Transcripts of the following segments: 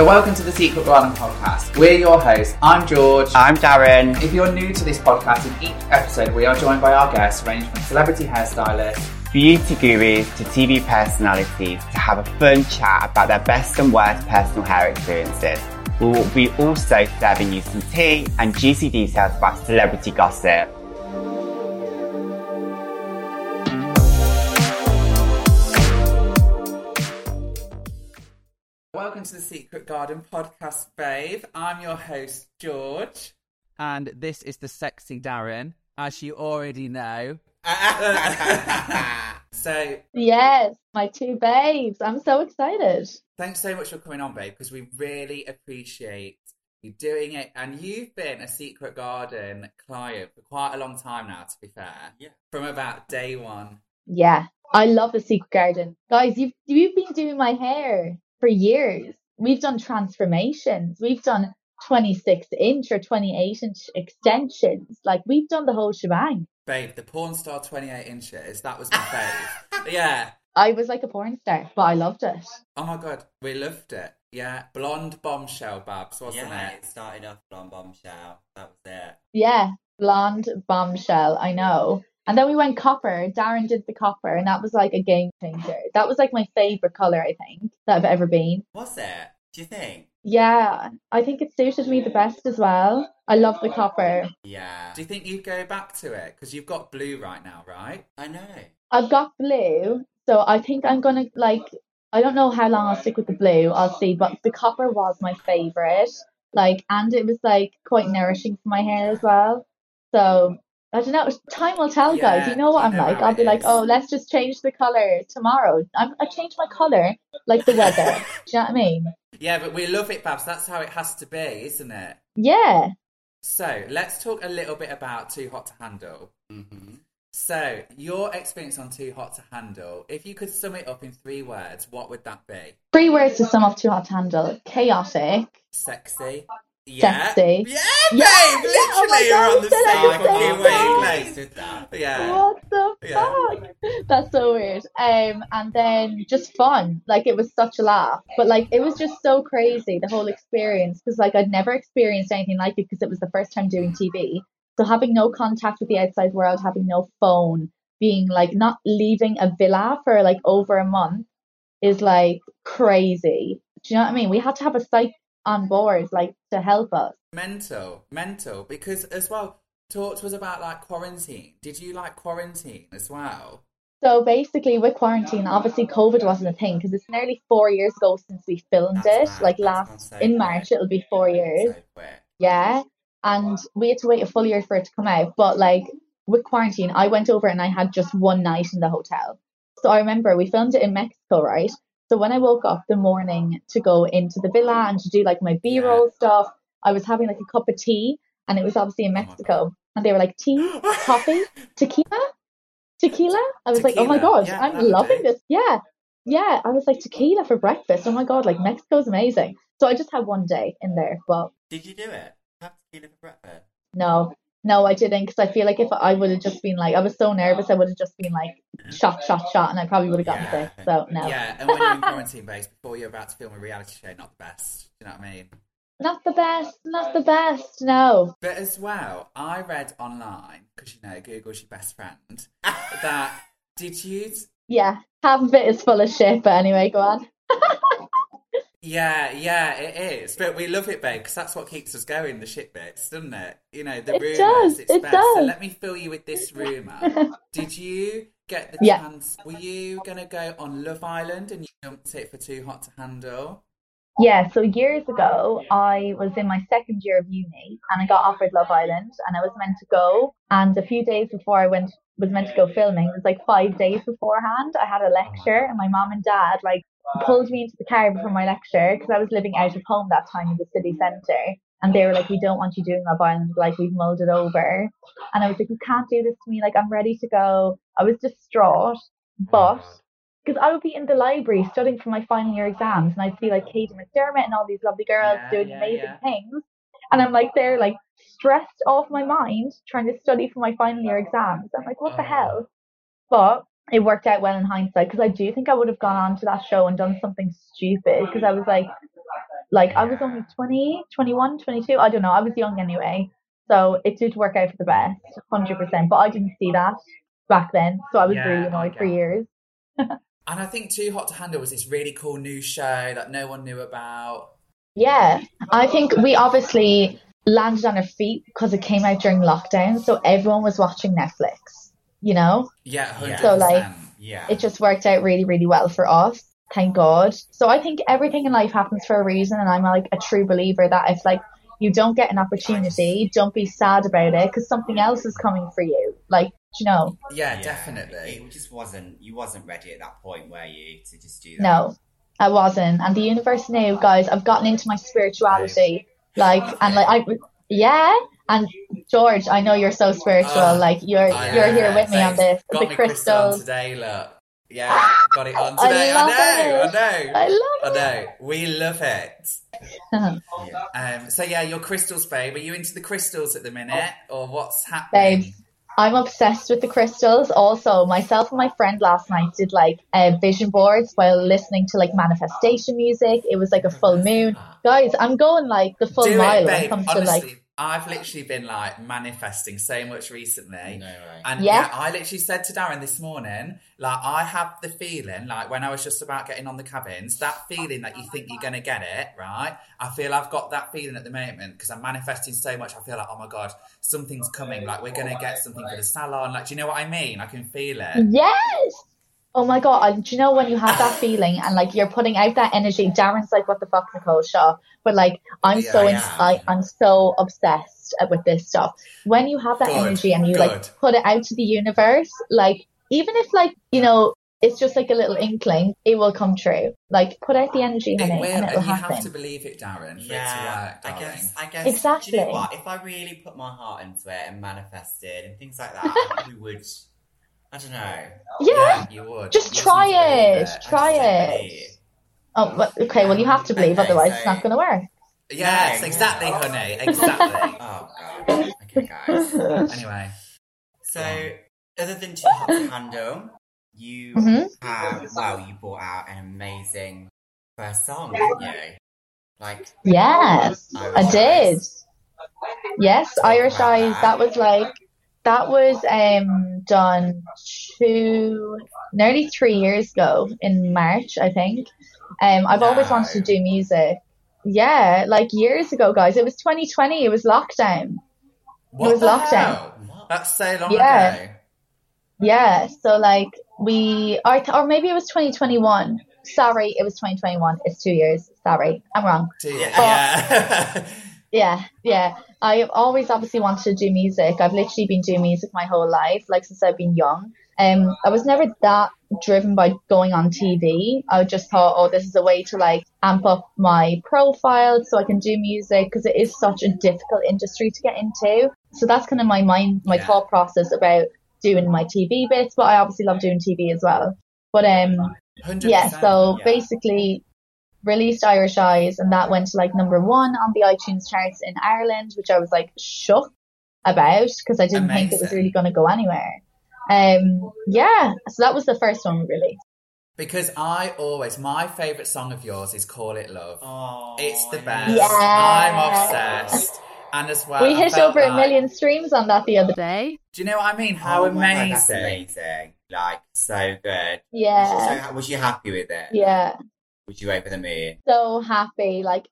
So, welcome to the Secret Garden podcast. We're your hosts. I'm George. I'm Darren. If you're new to this podcast, in each episode we are joined by our guests, ranging from celebrity hairstylists, beauty gurus to TV personalities to have a fun chat about their best and worst personal hair experiences. We will be also serving you some tea and juicy details about celebrity gossip. Welcome to the Secret Garden podcast, babe. I'm your host, George. And this is the sexy Darren, as you already know. so, Yes, my two babes. I'm so excited. thanks so much for coming on, babe, because we really appreciate you doing it. And you've been a Secret Garden client for quite a long time now, to be fair. Yeah. From about day one. Yeah, I love the Secret Garden. Guys, you've you've been doing my hair for years. We've done transformations. We've done 26 inch or 28 inch extensions. Like we've done the whole shebang. Babe, the porn star 28 inches, that was my fave. yeah. I was like a porn star, but I loved it. Oh my god, we loved it. Yeah. Blonde bombshell, Babs, wasn't yeah, it? it started off blonde bombshell. That was it. Yeah, blonde bombshell. I know. And then we went copper. Darren did the copper, and that was like a game changer. That was like my favorite color, I think, that I've ever been. Was it? Do you think? Yeah, I think it suited me the best as well. I love the copper. Yeah. Do you think you'd go back to it? Because you've got blue right now, right? I know. I've got blue, so I think I'm gonna like. I don't know how long I'll stick with the blue. I'll see, but the copper was my favorite. Like, and it was like quite nourishing for my hair as well. So I don't know. Time will tell, guys. You know what I'm know like. I'll it be like, oh, let's just change the color tomorrow. I'm, I change my color like the weather. Do you know what I mean? Yeah, but we love it, Babs. That's how it has to be, isn't it? Yeah. So let's talk a little bit about Too Hot to Handle. Mm-hmm. So, your experience on Too Hot to Handle, if you could sum it up in three words, what would that be? Three words to sum up Too Hot to Handle: chaotic, Sexy. Yeah. Sexy. Yeah, babe! Yeah, oh Literally, God, you're on the said it same at the same wavelength. With that. Yeah. What the Yeah. fuck? That's so weird. Um, and then just fun. Like it was such a laugh, but like it was just so crazy the whole experience because like I'd never experienced anything like it because it was the first time doing TV. So having no contact with the outside world, having no phone, being like not leaving a villa for like over a month is like crazy. Do you know what I mean? We had to have a psych on board like to help us. Mental, mental. Because as well, talk to us about like quarantine. Did you like quarantine as well? So basically, with quarantine, obviously COVID wasn't a thing because it's nearly four years ago since we filmed That's it. Like last so in quick. March, it'll be four years. So. Yeah, and we had to wait a full year for it to come out. But like with quarantine, I went over and I had just one night in the hotel. So I remember we filmed it in Mexico, right? So when I woke up the morning to go into the villa and to do like my B roll stuff, I was having like a cup of tea, and it was obviously in oh my Mexico, and they were like tea, coffee, tequila, tequila. I was like, oh my Tequila. god, Yeah, I'm loving this. Yeah, yeah. I was like tequila for breakfast. Oh my god, like Mexico's amazing. So I just had one day in there, Well, Did you do it? Have tequila for breakfast? no, no, I didn't because I feel like if I would have just been like, I was so nervous, I would have just been like shot, shot, shot, and I probably would have gotten Yeah. sick. So no, Yeah, and when you're in quarantine, base before you're about to film a reality show, not the best. Do you know what I mean? not the best, not the best. No, But as well, I read online because you know Google's your best friend. that did you? yeah, half of it is full of shit. But anyway, go on. Yeah, yeah, it is. But we love it, babe, because that's what keeps us going. The shit bits, doesn't it? You know, the It rumors. does, It's it best. So does. let me fill you with this rumor. did you get the Yeah. chance? Were you gonna go on Love Island and you jumped it for Too Hot to Handle? Yeah, so years ago, I was in my second year of uni and I got offered Love Island and I was meant to go. And a few days before I went, was meant to go filming, it was like five days beforehand, I had a lecture and my mom and dad like pulled me into the car before my lecture because I was living out of home that time in the city centre. And they were like, we don't want you doing Love Island, like we've mulled it over. And I was like, you can't do this to me, like I'm ready to go. I was distraught, but because I would be in the library studying for my final year exams, and I'd see like Katie McDermott and all these lovely girls Yeah, doing yeah, amazing yeah. things, and I'm like there, like stressed off my mind, trying to study for my final year exams. I'm like, what the Oh. hell? But it worked out well in hindsight because I do think I would have gone on to that show and done something stupid because I was like, Like I was only 20, 21, 22. I don't know. I was young anyway. So it did work out for the best, 100%. But I didn't see that back then. So I was Yeah, really annoyed for years. And I think Too Hot to Handle was this really cool new show that no one knew about. Yeah, I think we obviously landed on our feet because it came out during lockdown. So everyone was watching Netflix, you know? Yeah, 100%. So, like, Yeah. it just worked out really, really well for us. Thank God. So I think everything in life happens for a reason, and I'm like a true believer that if like you don't get an opportunity, don't be sad about it because something else is coming for you. Like, do you know, yeah, Yeah. definitely. It just wasn't. You wasn't ready at that point, were you, to just do that? no, I wasn't. And the universe knew, guys. I've gotten into my spirituality, like, and like I, yeah. And George, I know you're so spiritual. Oh, like you're I you're know. here with me on this. Got the me crystal crystals. today, look. Yeah, got it on I today. I, love know, I it. know. I I love know. We love it. it. Um, so yeah, your crystals, babe. Are you into the crystals at the minute, or what's happening? Babe, I'm obsessed with the crystals. Also, myself and my friend last night did like uh, vision boards while listening to like manifestation music. It was like a full moon. Guys, I'm going like the full Do mile it, when it comes Honestly, to like. I've literally been like manifesting so much recently. No way. And Yeah. yeah. I literally said to Darren this morning, like, I have the feeling, like, when I was just about getting on the cabins, that feeling that you think you're going to get it, right? I feel I've got that feeling at the moment because I'm manifesting so much. I feel like, oh my God, something's coming. Like, we're going to get something for the salon. Like, do you know what I mean? I can feel it. Yes. Oh my god! I, do you know when you have that feeling and like you're putting out that energy? Darren's like, "What the fuck, Nicole Shaw?" But like, I'm Yeah, so I in. I, I'm so obsessed uh, with this stuff. When you have that Good, energy and you good. like put it out to the universe, like even if like you know it's just like a little inkling, it will come true. Like put out the energy, It honey, will, and and it will you have to believe it, Darren, for Yeah, it to I work, darling. guess. I guess. Exactly. Do you know what? If I really put my heart into it and manifested and things like that, I probably would. I don't know. Yeah. you would. Just You try need it. I Try it. Oh, but, okay. Well, you have to believe, Okay, otherwise so- it's not going to work. Yes, Yeah. exactly, honey. Exactly. Oh god. Okay, guys. anyway. So, other than Too Hot to Handle, you Mhm. have well, you brought out an amazing first song, didn't you? Like, Yes, Irish I did. Eyes. Yes, Irish about Eyes. that. That was like that was um done two nearly three years ago in March, I think. Um, I've always wanted to do music. Yeah, like years ago, guys. It was 2020. It was lockdown. What was lockdown. hell? That's so long Yeah. ago. Yeah, so like we, or, or maybe it was 2021. Sorry, it was 2021. It's two years. Sorry, I'm wrong. Yeah. Yeah. Yeah, yeah. I've always obviously wanted to do music. I've literally been doing music my whole life, like since I've been young. Um, I was never that driven by going on TV. I just thought, oh, this is a way to like amp up my profile so I can do music because it is such a difficult industry to get into. So that's kind of my mind, my Yeah. thought process about doing my TV bits. But I obviously love doing TV as well. But um, 100%. yeah, so yeah. basically released Irish Eyes and that went to like number one on the iTunes charts in Ireland, which I was like shook about because I didn't think it was really going to go anywhere. Um, yeah, so that was the first one we released. Because I always, my favourite song of yours is Call It Love. Oh, it's the best. Yeah. I'm obsessed. And as well, we I hit felt over a million streams on that the other day. Day. Do you know what I mean? How Oh my God, amazing. that's amazing. Like, so good. Yeah, So, was you happy with it? yeah, Was you over the moon? so happy. Like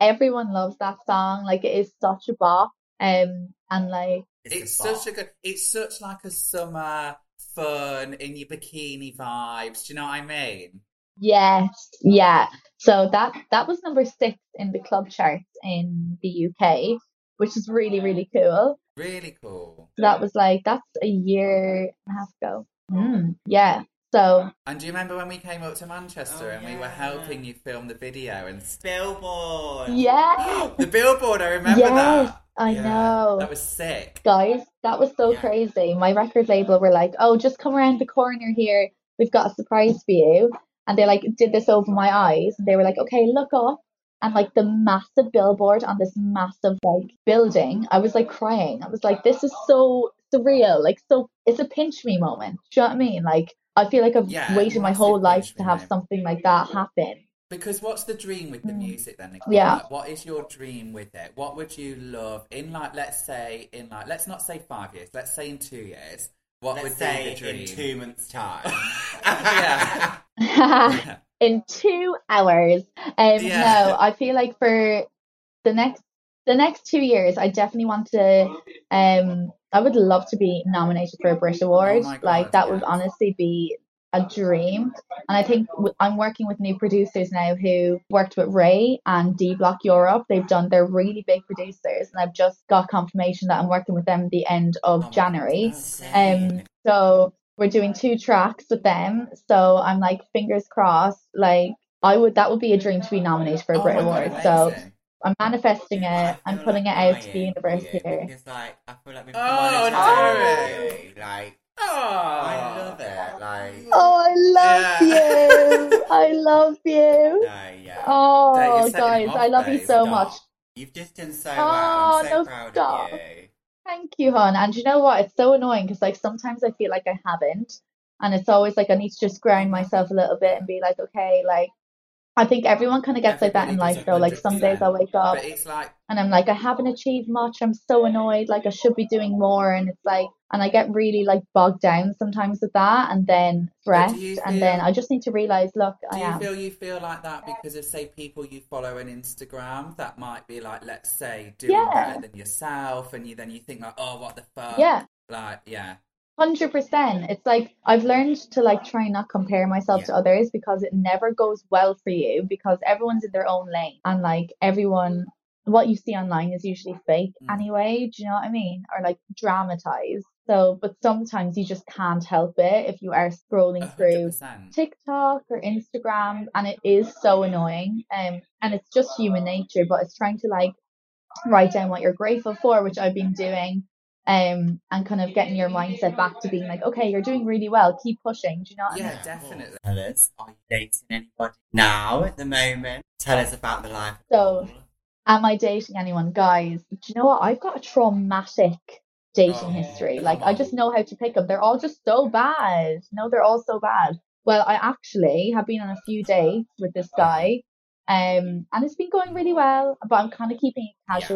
everyone loves that song. Like it is such a bop. Um, and like It's the such a good, it's such like a summer fun in your bikini vibes. Do you know what I mean? Yes, yeah. So that that was number six in the club charts in the UK, which is really really cool. Really cool. So that was like that's a year and a half ago. Mm, yeah. So And do you remember when we came up to Manchester Oh, and we were helping you film the video and Billboard. yeah, the billboard? I remember Yes, that. I Yeah, know. That was sick. guys, that was so Yeah. crazy. My record label were like, "Oh, just come around the corner here. We've got a surprise for you." And they like did this over my eyes. And they were like, "Okay, look up." And like the massive billboard on this massive like building, I was like crying. I was like, "This is so surreal. Like, so it's a pinch me moment." Do you know what I mean? Like, I feel like I've Yeah, waited my whole life to have moment. something like that happen. Because what's the dream with the music then? Nicole? Yeah. Like, what is your dream with it? What would you love in like, let's say, in like, let's not say five years, let's say in two years. What Let's would say be the dream? in two months' time. yeah. in two hours. Um, Yeah. No, I feel like for the next the next two years, I definitely want to. Um, I would love to be nominated for a Brit Award. Oh God, like that would honestly be a dream. And I think w- I'm working with new producers now who worked with Raye and D Block Europe. They've done they're really big producers, and I've just got confirmation that I'm working with them the end of Oh January. Um, so we're doing two tracks with them. So I'm like, fingers crossed. Like I would, that would be a dream to be nominated for a Oh Brit my God, Award. So. I'm manifesting I it. I'm feel putting like it out to the universe for you here. Because, like, I feel like we've Oh, monetized no. Like, Oh, I love it. Like, Oh, I love Yeah. you. I love you. no, yeah. Oh, Dave, guys, off, I love you so Stop. much. You've just done so Oh, well. I'm so no, proud stop. of you. Thank you, hon. And you know what? It's so annoying because like sometimes I feel like I haven't, and it's always like I need to just ground myself a little bit and be like, okay, like I think everyone kind of gets like that in life though. Like some days I'll wake up like, and I'm like, I haven't achieved much. I'm so annoyed. Like I should be doing more, and it's like, and I get really like bogged down sometimes with that, and then do you and then I just need to realize, look, do I you feel you feel like that because of say people you follow on Instagram that might be like, let's say, doing Yeah. better than yourself, and you then you think like, oh, what the fuck? Yeah. Like, yeah. Hundred percent. It's like I've learned to like try and not compare myself to others because it never goes well for you because everyone's in their own lane and like everyone what you see online is usually fake Mm. anyway. Do you know what I mean? Or like dramatized. So, but sometimes you just can't help it if you are scrolling through 100%. TikTok or Instagram, and it is so annoying. Um, and it's just human nature, but it's trying to like write down what you're grateful for, which I've been doing. Um, and kind of getting your mindset back to being like, okay, you're doing really well. Keep pushing. Do you know what I Yeah, mean? definitely. Tell us, are you dating anybody now at the moment? Tell us about the life. So- Am I dating anyone, guys? Do you know what? I've got a traumatic dating Oh, history. come Like, I just know how to pick them. They're all just so bad. No, they're all so bad. Well, I actually have been on a few dates with this guy, um, and it's been going really well. But I'm kind of keeping it Yeah.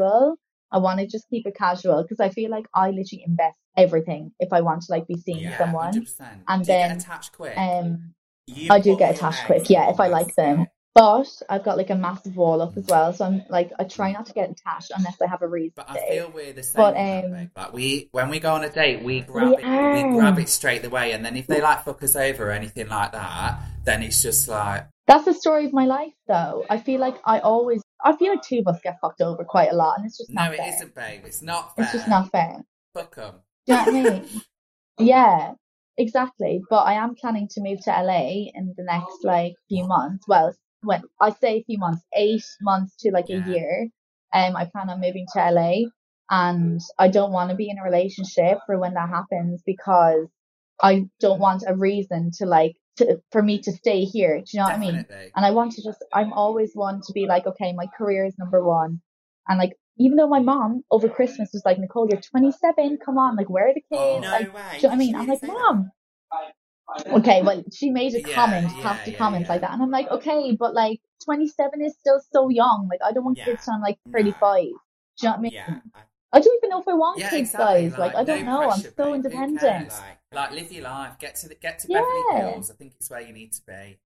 I want to just keep it casual because I feel like I literally invest everything if I want to like be seeing Yeah, someone. 100%. and Do then, attached quick? Um, You I do get attached quick, yeah, if I like them. But I've got like a massive wall up as well, so I'm like I try not to get attached unless I have a reason. But. I feel we're the same. But, um, like we, when we go on a date, we grab We it, are. we grab it straight away, and then if they like fuck us over or anything like that, then it's just like, That's the story of my life, though. I feel like I always, I feel like two of us get fucked over quite a lot, and it's just no, it not babe. It's not fair. It's just not fair. Fuck 'em. Do you know what I mean? yeah, exactly. But I am planning to move to LA in the next like few months. Well, when I say a few months, eight months to like Yeah. a year. Um, I plan on moving to LA, and I don't want to be in a relationship for when that happens because I don't want a reason to like to for me to stay here. Do you know what I mean? And I want to just, I'm always one to be like, okay, my career is number one. And like, even though my mom over Christmas was like, Nicole, you're 27, come on, like, where are the oh. kids? Oh, No like, way. do you know what I mean? I'm like, say that? mom. Okay, well, she made a Yeah, comment, yeah, past the yeah, comments yeah. like that. And I'm like, okay, but like, 27 is still so young. Like, I don't want Yeah. kids till I'm like 35. Do you know what I mean? I- I don't even know if I want Yeah, kids, exactly. guys. Like, I don't no know. pressure, I'm so. Independent. Like, Like, live your life. Get to the, get to Yeah. Beverly Hills. I think it's where you need to be.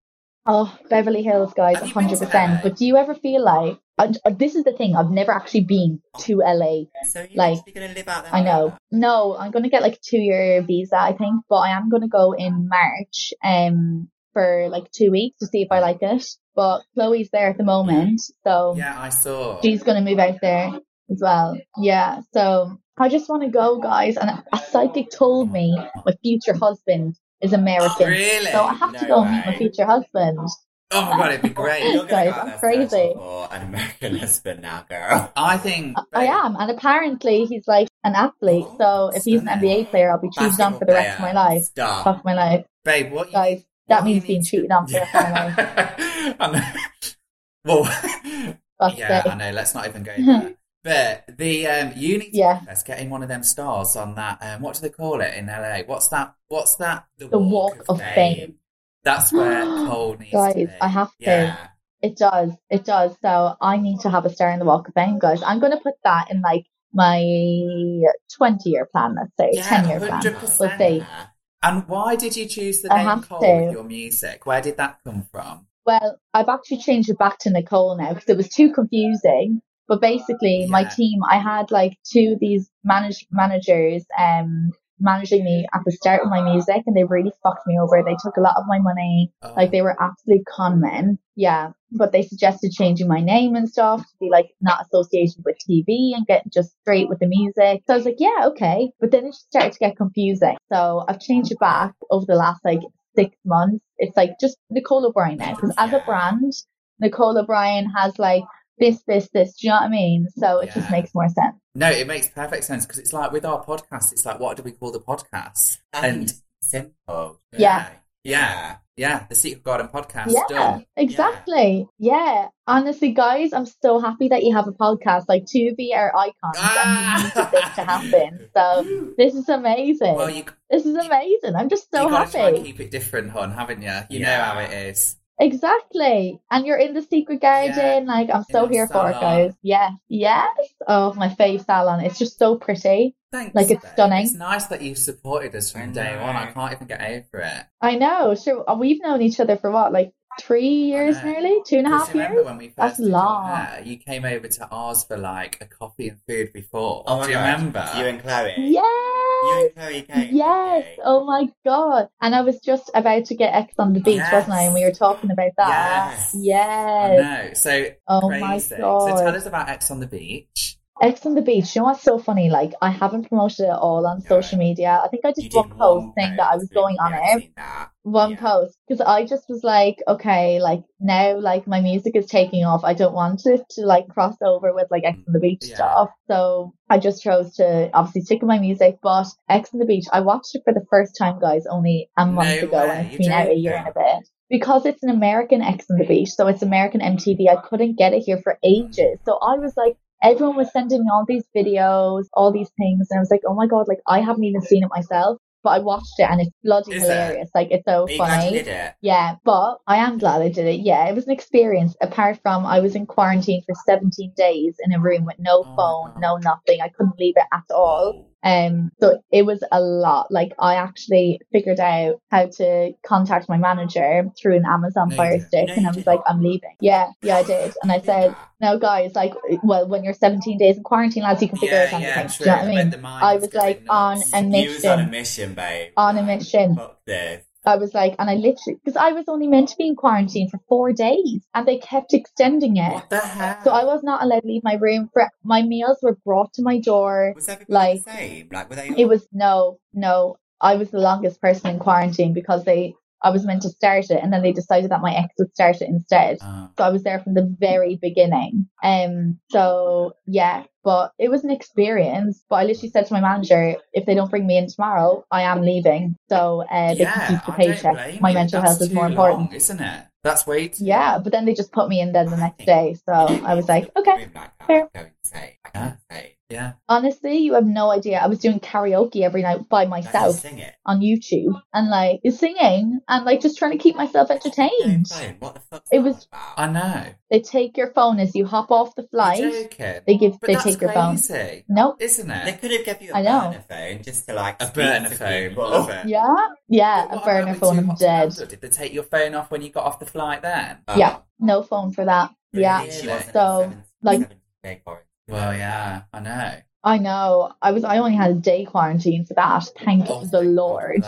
Oh, Beverly Hills, guys, Have you been to 100%. But do you ever feel like, uh, this is the thing, I've never actually been to LA. so you're Like, going to live out there? I know. No, I'm gonna get like a two year visa, I think, but I am gonna go in March, um, for like two weeks to see if I like it. But Chloe's there at the moment, so Yeah, I saw. she's gonna move out there as well. Yeah, so I just want to go, guys. And a psychic told me my future husband is American, Really? so I have to No go meet my future husband. Oh my god, it'd be great. You're Guys, I'm crazy. searching for an American husband now, girl. I think. I am, and apparently he's like an athlete. Oh, so if he's an. NBA player, I'll be cheated on for the rest of my life. Stop. Fuck my life, Babe, what you guys. need- That what you means being need to- cheated on for the rest of my life. Yeah. I know. Well, yeah, sake. I know. Let's not even go there. But the um, you need to Yeah. manifest getting one of them stars on that. Um, what do they call it in LA? What's that? What's that? The Walk of Fame. That's where Cole needs to Guys, be. I have to. Yeah. It does. It does. So I need to have a star in the Walk of Fame, guys. I'm going to put that in like my 20 year plan, let's say, Yeah, 10 year plan. 100%. We'll see. And why did you choose the I name Cole to. with your music? Where did that come from? Well, I've actually changed it back to Nicole now because it was too confusing. But basically, my team, I had like two of these manage- managers um, managing me at the start of my music, and they really fucked me over. They took a lot of my money. Oh, Like they were absolute con men. Yeah. But they suggested changing my name and stuff to be like not associated with TV and get just straight with the music. So I was like, yeah, okay. But then it just started to get confusing. So I've changed it back over the last like six months. It's like just Nicole O'Brien now. Because as a brand, Nicole O'Brien has like this, this, this. Do you know what I mean? So it just makes more sense. No, it makes perfect sense because it's like with our podcast, it's like, what do we call the podcast? And simple. Yeah. yeah, yeah, the Secret Garden podcast Yeah, done. exactly. Yeah. Honestly, guys, I'm so happy that you have a podcast. Like two be our are icons and you needed this to ah! happen. So this is amazing. Well, you this is amazing. I'm just so you got to happy. keep it different, hon, haven't you? You know how it is. Exactly. And you're in the secret garden. Like I'm so In the here for it, guys. Yeah. Yes. Oh, my fave salon. It's just so pretty. Thanks. Like, it's babe. stunning. It's nice that you've supported us from day one. I can't even get over it. I know. Sure. uh, We've known each other for what, like three years nearly? Two and a 'Cause half remember years? when we first That's did your long. hair, you came over to ours for like a coffee and food before. Oh my Do you God. remember? You and Chloe. You Yes. and Chloe came. Yes. Oh my god. And I was just about to get Ex on the Beach, wasn't I? And we were talking about that. Yes. I know. So Oh crazy. my So tell us about Ex on the Beach. Ex on the Beach. You know what's so funny? Like I haven't promoted it all on Yeah. social media. I think I You did one did post one saying that I was going on yeah, it. One Yeah. post because I just was like, okay, like now, like my music is taking off. I don't want it to like cross over with like Ex on the Beach stuff. So I just chose to obviously stick with my music. But Ex on the Beach, I watched it for the first time, guys, only a month No ago, way, and it's you been out a year and a bit. Because it's an American Ex on the Beach, so it's American MTV. I couldn't get it here for hmm. ages. So I was like, everyone was sending me all these videos, all these things, and I was like, oh my god, like I haven't even seen it myself. But I watched it and it's bloody Is it? hilarious. Like it's so Are you glad you funny. it? Yeah, but I am glad I did it. Yeah, it was an experience. Apart from I was in quarantine for 17 days in a room with no Oh phone, no nothing. I couldn't leave it at all. Um, so it was a lot. Like I actually figured out how to contact my manager through an Amazon No, Fire. Stick, No, and I was like, I'm leaving. Yeah, yeah, I did, and I said, no, guys, like, well, when you're 17 days in quarantine, lads, you can figure Yeah, out anything. yeah, Do you know what I mean? I was like on nuts. a was on a mission. mission, babe. On a mission. Fuck this. I was like, and I literally, because I was only meant to be in quarantine for four days, and they kept extending it. What the hell? So I was not allowed to leave my room. For my meals were brought to my door. Was everybody Like, the same? Like, were they It was no, no. I was the longest person in quarantine because they, I was meant to start it, and then they decided that my ex would start it instead. Oh. So I was there from the very beginning. Um. So yeah, but it was an experience. But I literally said to my manager, if they don't bring me in tomorrow, I am leaving. So uh, they yeah, can keep the paycheck. My you. mental That's health is more important. long, isn't it? That's way too Yeah, but then they just put me in there the I next day. So I was like, okay. room like that. fair. I can't say. Yeah. Honestly, you have no idea. I was doing karaoke every night by myself sing it. on YouTube and like singing and like just trying to keep myself entertained. No. What the fuck? It was- I know. They take your phone as you hop off the flight. joking. They give, But they that's take your phone. crazy, Nope. isn't it? They could have given you a I know. burner phone just to like A burner to phone. people. Yeah, yeah, But a burner phone. Too I'm dead. Did they take your phone off when you got off the flight then? Oh, Yeah, no phone for that. Yeah. She wasn't So, seven- like- seven day quarantine. Well, yeah, I know. I know. I was. I only had a day quarantine for that. Thank Oh, the Lord.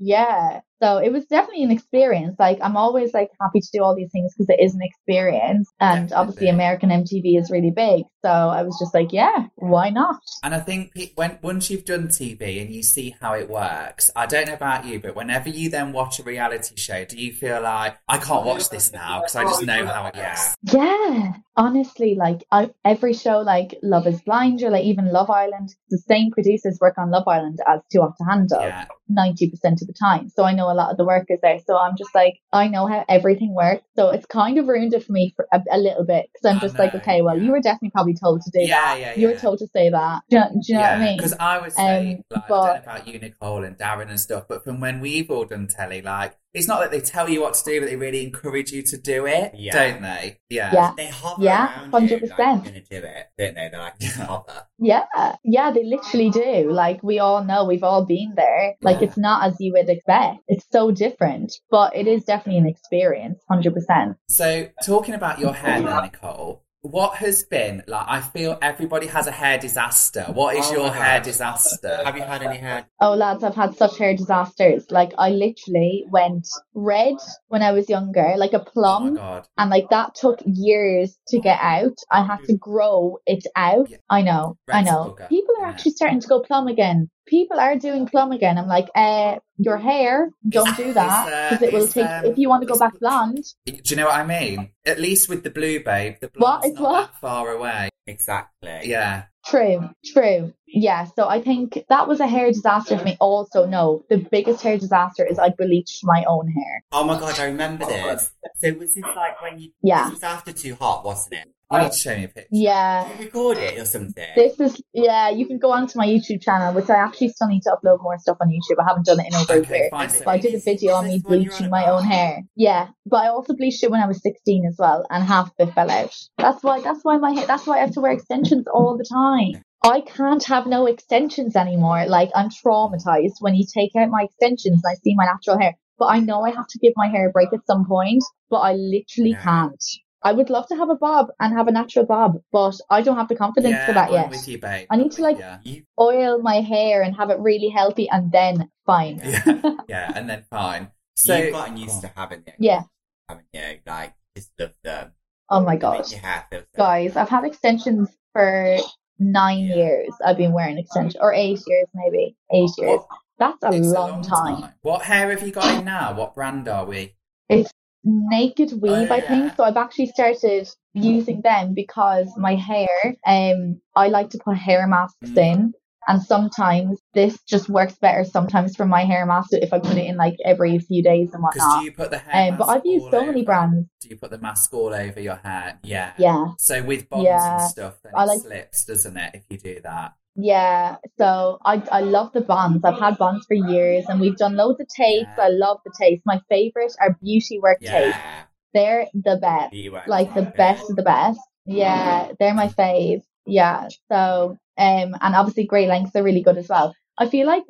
Yeah. So it was definitely an experience. Like I'm always like happy to do all these things because it is an experience. And obviously American MTV is really big. So I was just like, yeah, why not? And I think when once you've done TV and you see how it works, I don't know about you, but whenever you then watch a reality show, do you feel like I can't watch this now because I just know how it Yeah. Yeah. Honestly, like I, every show like Love is Blind or like even Love Island, the same producers work on Love Island as Too Hot to Handle. Yeah, 90% of the time. So I know a lot of the workers there. So I'm just like, I know how everything works. So it's kind of ruined it for me for a, a little bit because I'm I just like, okay, well, yeah. you were definitely probably told to do Yeah, that. yeah, You were told to say that. Do you, do you know what I mean? Because I was saying, Um, like, I but- don't know about you, Nicole, and Darren and stuff, but from when we've all done telly, like, it's not that they tell you what to do, but they really encourage you to do it, Yeah. don't they? Yeah. Yeah. They hover Yeah, around 100%. you, like, you're gonna do it, don't they? They're like, Yeah. hover. Yeah, yeah, they literally do. Like we all know, we've all been there. Like Yeah. it's not as you would expect. It's so different, but it is definitely an experience, hundred percent. So, talking about your hair then, Nicole, what has been, like, I feel everybody has a hair disaster. What is Oh your hair disaster? Have you had any hair? Oh, lads, I've had such hair disasters. Like I literally went red when I was younger, like a Oh my plum, god. and like that took years to get out. I had to grow it out. Yeah. I know, I Red's a know. People are Yeah. actually starting to go plum again. People are doing plum again. I'm like, uh, your hair, don't do that uh, because it will take. um, if you want to go back blonde, Do you know what I mean? At least with the blue babe, the What? blonde's It's not what? that far away. Exactly. Yeah. True, true. Yeah, so I think that was a hair disaster for me. Also, no, the biggest hair disaster is I bleached my own hair. Oh my god, I remember this. So was this like when you? Yeah. This was after Too Hot, wasn't it? You need to show a picture. Yeah, you record it or something? this is, yeah, you can go onto my YouTube channel, which I actually still need to upload more stuff on YouTube. I haven't done it in over a Okay, year. fine. It- But I did a video on me this one you're bleaching my own hair. Yeah, but I also bleached it when I was 16 as well, and half of it fell out. That's why. That's why my hair. That's why I have to wear extensions all the time. I can't have no extensions anymore. Like I'm traumatized when you take out my extensions and I see my natural hair. But I know I have to give my hair a break at some point. But I literally Yeah. can't. I would love to have a bob and have a natural bob, but I don't have the confidence yeah, for that I'm yet. with you, babe. I need to, like- you. You, Oil my hair and have it really healthy, and then fine. Yeah, yeah, and then fine. So, you've gotten used to having it. Yeah. Haven't you? Like, just love them. Oh my They god. Make your hair feel so guys, I've had extensions for nine Yeah. years. I've been wearing extensions, or eight years maybe. Eight years. That's a it's long, time. What hair have you got in now? What brand are we? Naked Weave, I yeah. think. So I've actually started using them because my hair, um, I like to put hair masks Mm. in. And sometimes this just works better sometimes for my hair mask if I put it in like every few days and whatnot. do you put the hair Um, but I've used so many brands. Do you put the mask all over your hair? Yeah. Yeah. So with bonds Yeah. and stuff, then I it like- slips, doesn't it? If you do that. Yeah, so I I love the bonds. I've had bonds for years, and we've done loads of tapes. Yeah. I love the tapes. My favorite are Beauty Works tapes. Yeah. They're the best, You like the best of the best. Yeah, they're my fave. Yeah, so um, and obviously Great Lengths are really good as well. I feel like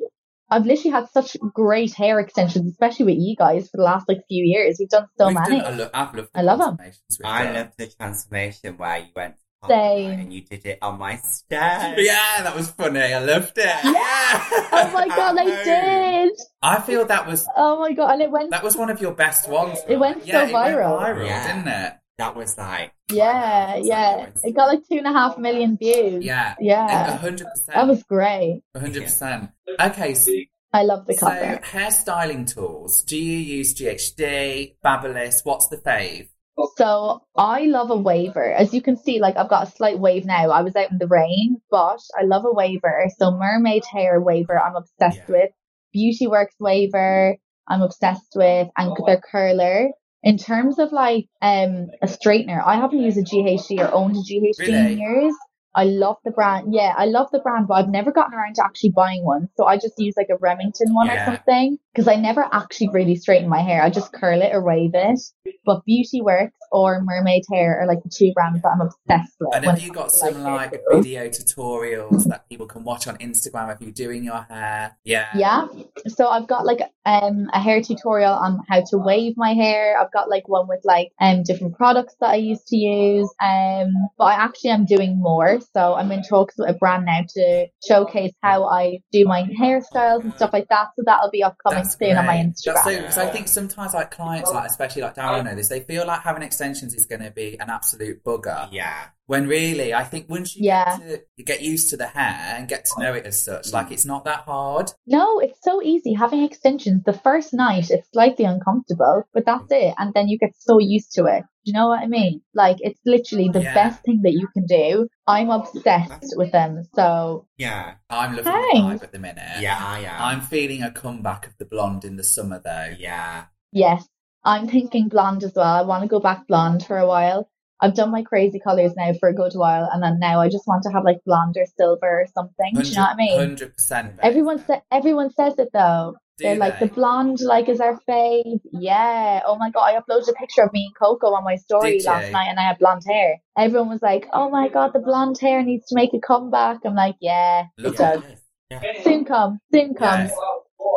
I've literally had such great hair extensions, especially with you guys for the last like few years. We've done so We've many. Done, I, lo- I've loved the I love 'em. transformations we've I love the transformation where you went to Same. Popeye and you did it on my stairs. Yeah, that was funny. I loved it. Yeah. Oh my god, I did! I feel that was Oh my god, and it went. that was one of your best ones. It went right? yeah, so viral. It went viral, Yeah. didn't it? That was like Yeah, yeah. It got like two and a half million views. Yeah. Yeah. hundred percent. That was great. hundred percent. Okay, so, I love the colour. so hairstyling tools. Do you use GHD, Babyliss? What's the fave? So I love a waver. As you can see, like I've got a slight wave now. I was out in the rain, but I love a waver. So Mermade Hair waver, I'm obsessed Yeah. with. Beauty Works waver, I'm obsessed with, and their curler. In terms of like um a straightener, I haven't used a GHD or owned a GHD Really? in years. I love the brand. Yeah, I love the brand, but I've never gotten around to actually buying one. So I just use like a Remington one Yeah. or something because I never actually really straighten my hair. I just curl it or wave it. But Beauty Works or Mermade Hair are like the two brands that I'm obsessed with. And have you got some hair like video tutorials that people can watch on Instagram of you doing your hair? Yeah. Yeah. So I've got like um a hair tutorial on how to wave my hair. I've got like one with like um different products that I used to use. Um but I actually am doing more. So I'm in talks with a brand now to showcase how I do my hairstyles and stuff like that. So that'll be upcoming That's soon on my. Instagram. That's so because I think sometimes like clients, like especially like Darren know this, they feel like having extensions is going to be an absolute bugger. yeah. When really, I think once you Yeah. get to you get used to the hair and get to know it as such, like it's not that hard. No, it's so easy. Having extensions, the first night it's slightly uncomfortable, but that's mm. it. And then you get so used to it. Do you know what I mean? Like it's literally oh, the Yeah. best thing that you can do. I'm obsessed with them. So Yeah. I'm loving the vibe at the minute. Yeah, I am. I'm feeling a comeback of the blonde in the summer though. Yeah. yes, I'm thinking blonde as well. I want to go back blonde for a while. I've done my crazy colors now for a good while, and then now I just want to have like blonde or silver or something. Do you know what I mean? Hundred percent. Everyone sa- everyone says it though. Do They're like the blonde, like is our fave. Yeah. Oh my god, I uploaded a picture of me and Coco on my story Did last you? night, and I had blonde hair. Everyone was like, "Oh my god, the blonde hair needs to make a comeback." I'm like, "Yeah, Look it does. Yeah. Soon come, soon comes." Yes.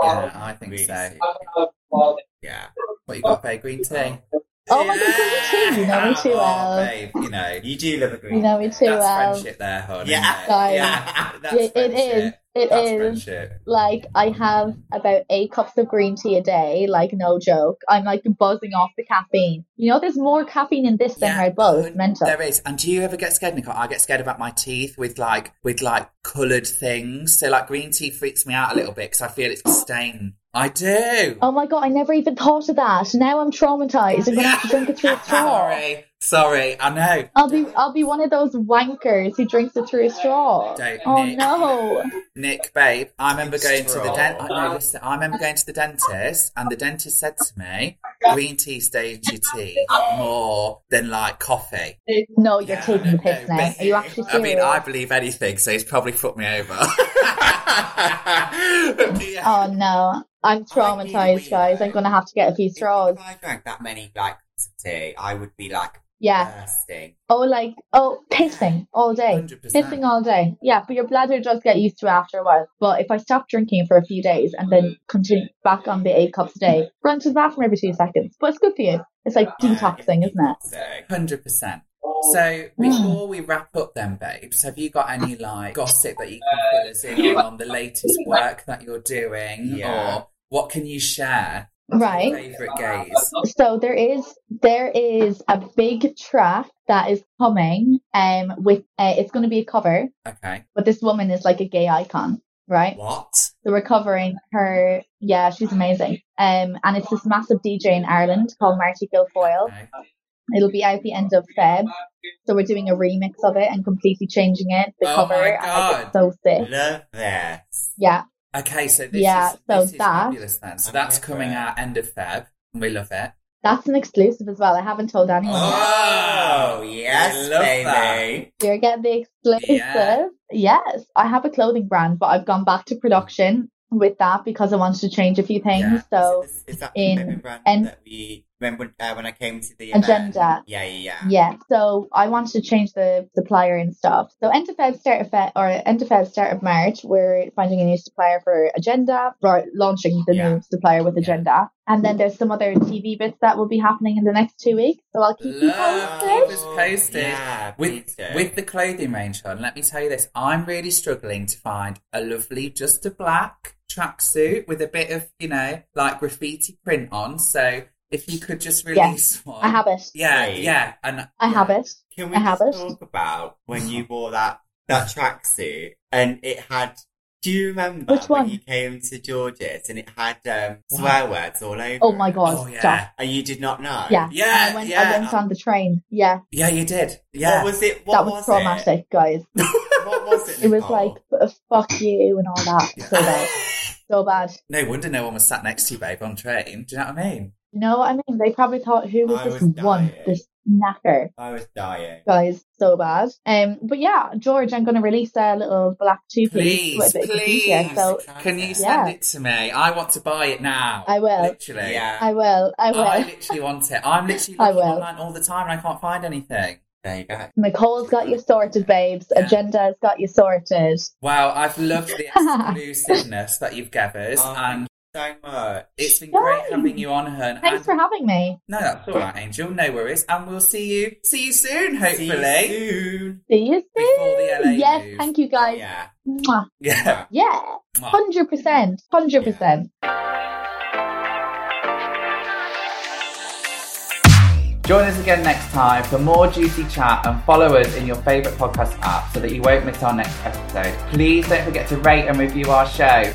Yeah, I think Really so. soon. Yeah. What you got, babe? Green tea. Oh my God, green tea, you know me too Oh, well. babe, you know. You do love a green You know me too That's well. friendship there, hon. Yeah. it? Guys, yeah. That's Yeah, it is. Friendship. It That's is. friendship. Like I have about eight cups of green tea a day. Like no joke. I'm like buzzing off the caffeine. You know, there's more caffeine in this than Yeah, Red Bull. It's mental. There is. And do you ever get scared, Nicole? I get scared about my teeth with like with like coloured things. So like green tea freaks me out a little bit because I feel it's a stain. I do. Oh my god, I never even thought of that. Now I'm traumatized. I'm gonna have to drink it through a straw. Sorry, sorry. I know. I'll be I'll be one of those wankers who drinks it through a straw. Don't, Oh Nick. no. Nick, babe, I remember going to the Straw. dentist. No, listen, I remember going to the dentist, and the dentist said to me, "Green tea stains your teeth more than like coffee." No, you're taking the piss No, now. but- Are you actually Serious? I mean, I believe anything, so he's probably fucked me over. Yeah. Oh no. I'm traumatized, guys. I'm gonna have to get a few straws. I drank that many like cups of tea, I would be like Yeah. bursting. Oh, like, oh, pissing all day. 100%. Pissing all day. Yeah, but your bladder does get used to it after a while. But if I stop drinking for a few days and then mm. continue back on the eight cups a day, run to the bathroom every two seconds. But it's good for you. It's like detoxing, isn't it? Hundred percent. So before we wrap up, then, babes, have you got any like gossip that you can fill us in on, on the latest work that you're doing, Yeah. or what can you share? Right. Favorite gays. So there is there is a big track that is coming. Um, with uh, it's going to be a cover, Okay. but this woman is like a gay icon, right? What? So we're covering her. Yeah, she's amazing. Um, and it's this massive DJ in Ireland called Marty Guilfoyle. Okay. It'll be out the end of Feb. So we're doing a remix of it and completely changing it, the Oh cover. my and like, it's God. so sick. love this. Yeah. Okay, so this Yeah, is so this is that- fabulous then. So I'm that's coming it. out end of Feb, and we love it. That's an exclusive as well. I haven't told oh, anyone yet. Oh, yes, I love baby. You're getting the exclusive. Yeah. Yes. I have a clothing brand, but I've gone back to production with that because I wanted to change a few things. Yeah. So is, is that in- the clothing brand and- that we remember when, uh, when I came to the event? Agenda. Yeah, yeah, yeah. Yeah, so I wanted to change the supplier and stuff. So end of Feb, start of Feb, or end of Feb, start of March, we're finding a new supplier for Agenda, or launching the Yeah. new supplier with Yeah. Agenda. And then there's some other TV bits that will be happening in the next two weeks. So I'll keep you posted. Keep us posted. Yeah, With with the clothing range on, let me tell you this: I'm really struggling to find a lovely, just a black tracksuit with a bit of, you know, like graffiti print on. So if you could just Yeah, release one, I have it. Yeah, Right. yeah, and I have it. Can we I have just it. talk about when you wore that that tracksuit and it had? Do you remember Which when one? you came to George's and it had um, swear words all over? Oh my god, Oh, yeah. stop. And you did not know. Yeah. Yeah, And I went, yeah. I went on the train. Yeah, yeah, you did. Yeah, What was it? What that was, traumatic, guys. It? What was it? It was like, fuck you and all that. So bad. So bad. no wonder no one was sat next to you, babe, on train. Do you know what I mean? You know what I mean? They probably thought, who was I this was one? dying. This knacker. I was dying. guys so bad. Um, but yeah, George, I'm going to release a little black two piece Please, with a bit of please. So Can you Yeah. send it to me? I want to buy it now. I will. Literally. Yeah. I will. I will. I literally want it. I'm literally I will. online all the time and I can't find anything. There you go. Nicole's got you sorted, babes. Yeah. Agenda's got you sorted. Wow, I've loved the exclusiveness that you've gathered Oh, and So much. it's been great having you on her. Thanks and- for having me. No, that's all right, Angel. No worries. And we'll see you see you soon, hopefully. See hopefully. you soon. See you soon. Before the LA yes, move. thank you guys. Yeah. Mwah. Yeah. Yeah, hundred percent, hundred percent. Join us again next time for more juicy chat and follow us in your favourite podcast app so that you won't miss our next episode. Please don't forget to rate and review our show.